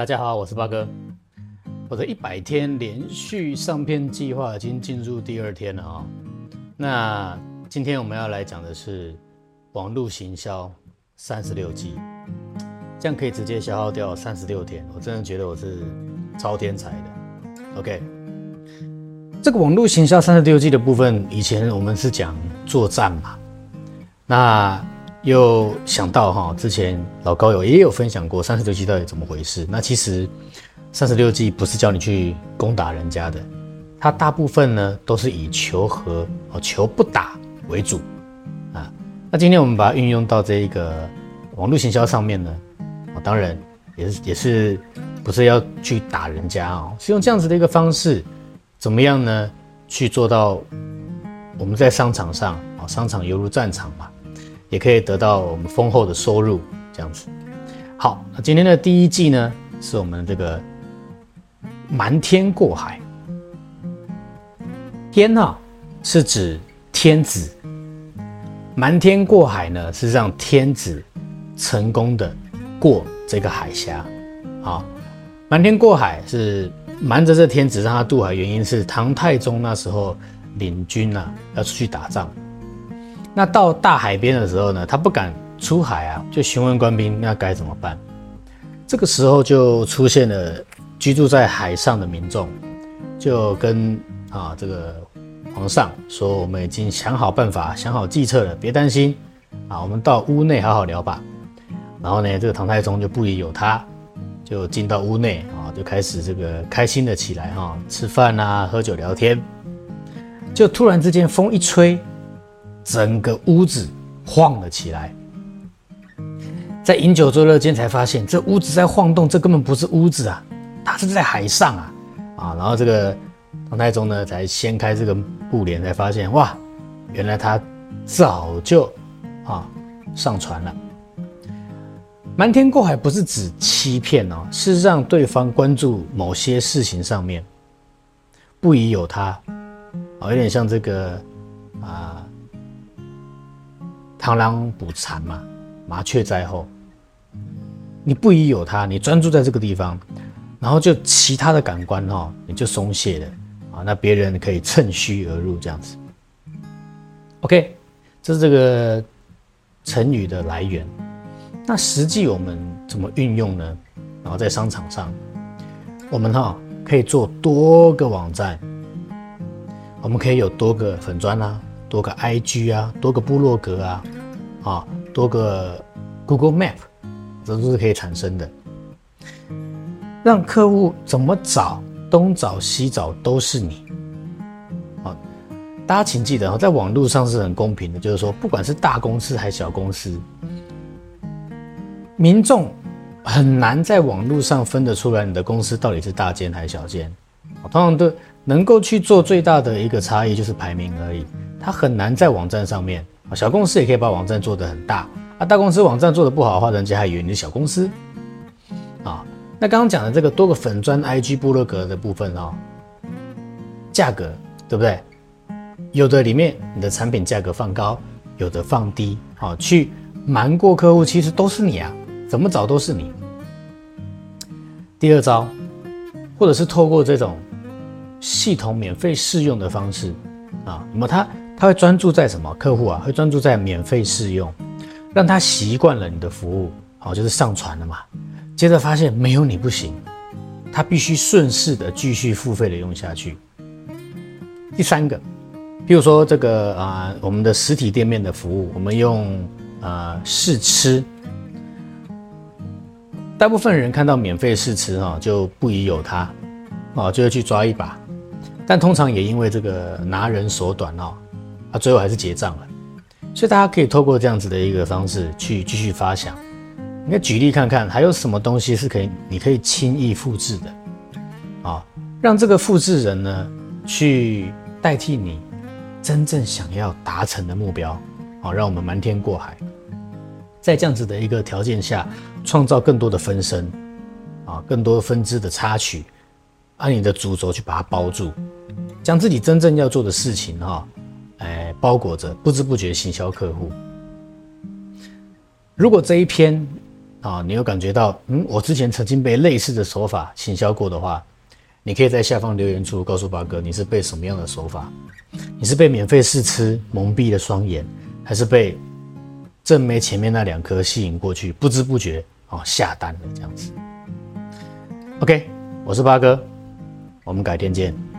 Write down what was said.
大家好，我是八哥。我的一百天连续上片计划已经进入第二天了啊。那今天我们要来讲的是网络行销三十六计，这样可以直接消耗掉三十六天。我真的觉得我是超天才的。OK，这个网络行销三十六计的部分，以前我们是讲作战嘛，那。又想到哈，之前老高友也有分享过三十六计到底怎么回事。那其实三十六计不是叫你去攻打人家的，它大部分呢都是以求和哦求不打为主啊。那今天我们把它运用到这一个网络行销上面呢，啊，当然也是也是不是要去打人家哦，是用这样子的一个方式，怎么样呢？去做到我们在商场上啊，商场犹如战场嘛。也可以得到我们丰厚的收入，这样子。好，那今天的第一季呢，是我们这个瞒天过海。天啊，是指天子，瞒天过海呢，是让天子成功的过这个海峡。好，瞒天过海是瞒着这天子让他渡海，原因是唐太宗那时候领军啊，要出去打仗。那到大海边的时候呢，他不敢出海啊，就询问官兵，那该怎么办？这个时候就出现了居住在海上的民众，就跟啊这个皇上说：“我们已经想好办法，想好计策了，别担心啊，我们到屋内好好聊吧。”然后呢，这个唐太宗就不疑有他，就进到屋内啊，就开始这个开心的起来哈，吃饭啊，喝酒聊天，就突然之间风一吹。整个屋子晃了起来，在饮酒作乐间才发现这屋子在晃动，这根本不是屋子啊，它是在海上啊啊！然后这个唐太宗呢才掀开这个布帘，才发现哇，原来他早就啊上船了。瞒天过海不是指欺骗哦，是让对方关注某些事情上面，不疑有他啊，有点像这个啊。螳螂捕蝉嘛，麻雀在后。你不宜有它，你专注在这个地方，然后就其他的感官哈，你就松懈了啊。那别人可以趁虚而入这样子。OK，这是这个成语的来源。那实际我们怎么运用呢？然后在商场上，我们哈可以做多个网站，我们可以有多个粉砖啦。多个 IG 啊，多个部落格啊，啊，多个 Google Map，这都是可以产生的。让客户怎么找，东找西找都是你。啊，大家请记得啊，在网络上是很公平的，就是说，不管是大公司还是小公司，民众很难在网络上分得出来你的公司到底是大间还是小间。通常都能够去做最大的一个差异就是排名而已。它很难在网站上面啊，小公司也可以把网站做得很大啊，大公司网站做得不好的话，人家还以为你是小公司啊。那刚刚讲的这个多个粉砖、IG、部落格的部分哦，价格对不对？有的里面你的产品价格放高，有的放低，好，去瞒过客户，其实都是你啊，怎么找都是你。第二招，或者是透过这种系统免费试用的方式啊，那么它。他会专注在什么？客户啊，会专注在免费试用，让他习惯了你的服务，好，就是上传了嘛。接着发现没有你不行，他必须顺势的继续付费的用下去。第三个，比如说这个啊、我们的实体店面的服务，我们用啊、试吃，大部分人看到免费试吃哈，就不疑有他，啊，就会去抓一把，但通常也因为这个拿人手短哦。他最后还是结账了，所以大家可以透过这样子的一个方式去继续发想。你可以举例看看，还有什么东西是可以你可以轻易复制的啊？让这个复制人呢去代替你真正想要达成的目标啊，让我们瞒天过海，在这样子的一个条件下，创造更多的分身啊，更多分支的插曲，按你的主轴去把它包住，将自己真正要做的事情哈。哎，包裹着不知不觉行销客户。如果这一篇啊，你有感觉到，嗯，我之前曾经被类似的手法行销过的话，你可以在下方留言处告诉八哥，你是被什么样的手法？你是被免费试吃蒙蔽了双眼，还是被正妹前面那两颗吸引过去，不知不觉哦下单了这样子？OK，我是八哥，我们改天见。